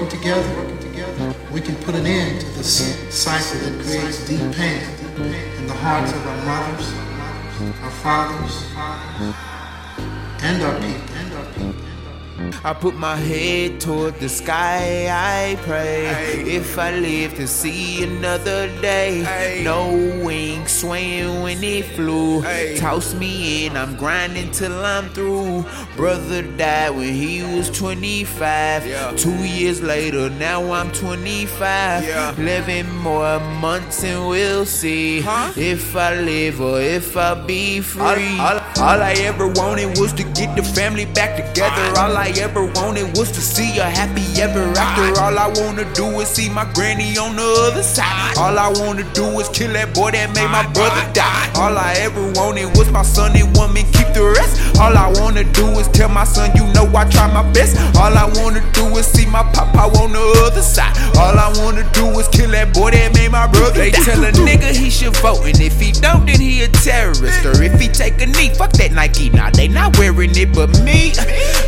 Working together, we can put an end to this cycle that creates deep pain in the hearts of our mothers, our fathers, and our people. And our people. I put my head toward the sky, I pray. If I live to see another day, no wings swaying when it flew. Toss me in, I'm grinding till I'm through. Brother died when he was 25. Two years later, now I'm 25. 11 more months and we'll see if I live or if I be free. All, all, all I ever wanted was to get the family back together. All I ever wanted was to see a happy ever after. All I wanna do is see my granny on the other side. All I wanna do is kill that boy that made my brother die. All I ever wanted was my son and woman keep the rest. All I wanna do is tell my son, you know I try my best. All I wanna do is see my papa on the other side. All I wanna do is kill that boy that made my brother They die. tell a nigga he should vote, and if he don't, then he a terrorist. Or if he take a knee, fuck that Nike. Nah, they not wearing it, but me,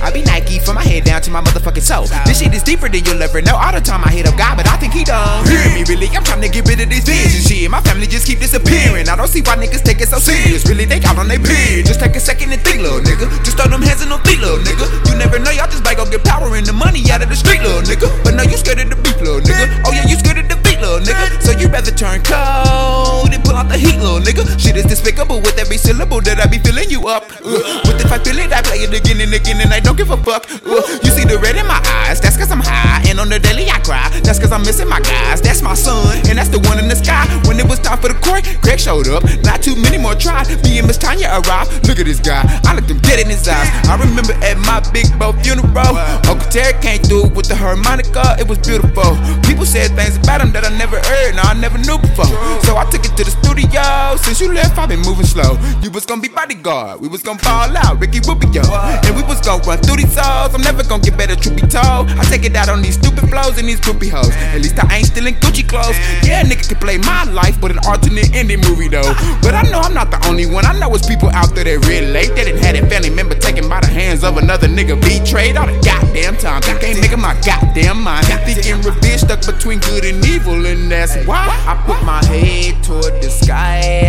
I be Nike from my head down to my motherfucking soul. This shit is deeper than you'll ever know. All the time I hit up God, but I think he don't hear me. Really, I'm trying to get rid of this vision shit. My family just keep disappearing. I don't see why niggas take it so serious. Really, they out on their period. Just take a second and think, little nigga. Just throw them hands in them feet, little nigga. You never know, y'all just might go get power and the money out of the street, little nigga. But no, you scared of the beat, little nigga. Oh yeah, you scared of the beat, little nigga. So you rather turn cold and pull out the heat, little nigga. Shit is despicable with every syllable that I be filling you up. Uh, but if I feel it, I play it again and again, and I don't give a fuck. Uh, you see the red in my eyes, that's cause I'm high. And on the daily I cry, that's cause I'm missing my guys. That's my son, and that's the one in the sky. When it was time for the court, Greg showed up. Not too many more tried. Me and Miss Tanya arrived. Look at this guy, I looked him dead in his eyes. I remember at my big boy funeral, Uncle Terry came through with the harmonica. It was beautiful. People said things about him that I never heard, no, I never knew before. So I took it to the studio. Since you left, I've been moving slow. You was gonna be bodyguard, we was gonna fall out, Ricky Rubio. And we was gonna run through these souls. I'm never gonna get better, truth be told. I take it out on these stupid flows and these groupie hoes. At least I ain't stealing Gucci clothes. Yeah, nigga can play my life, but an alternate ending movie though. But I know I'm not the only one. I know it's people out there that relate. That done had a family member taken by the hands of another nigga betrayed all the goddamn time. I can't make up my goddamn mind. Thinking revenge stuck between good and evil, and that's why I put my head toward the sky,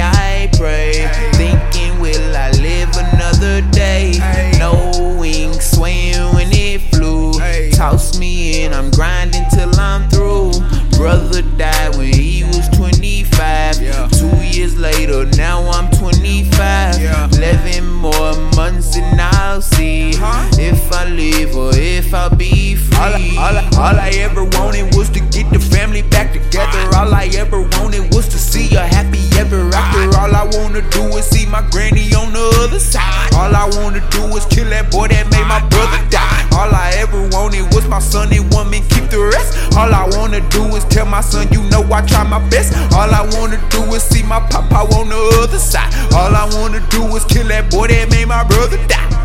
Toss me in, I'm grinding till I'm through. Brother died when he was 25. Two years later, now I'm 25. 11 more months and I'll see uh-huh. if I live or if I be free. All I, all, I, all I ever wanted was to get the family back together. All I ever wanted was to see a happy ever after. All I wanna do is see my granny on the other side. All I wanna do is kill that boy that son, you know I try my best. All I wanna do is see my papa on the other side. All I wanna do is kill that boy that made my brother die.